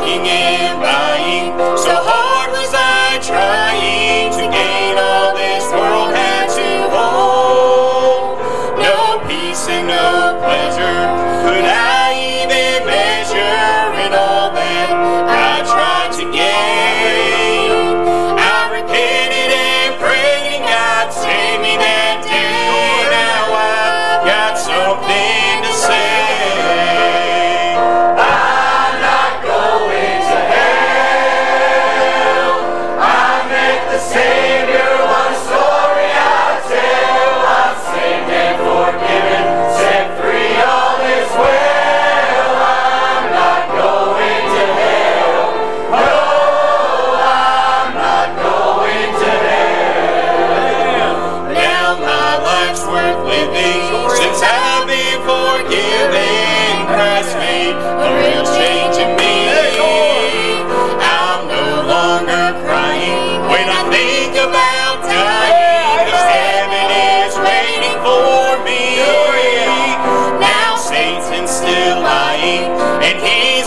walking in that's worth living. Since I've been forgiven, Christ made a real change in me. I'm no longer crying when I think about dying. Cause heaven is waiting for me. Now Satan's still lying, and he's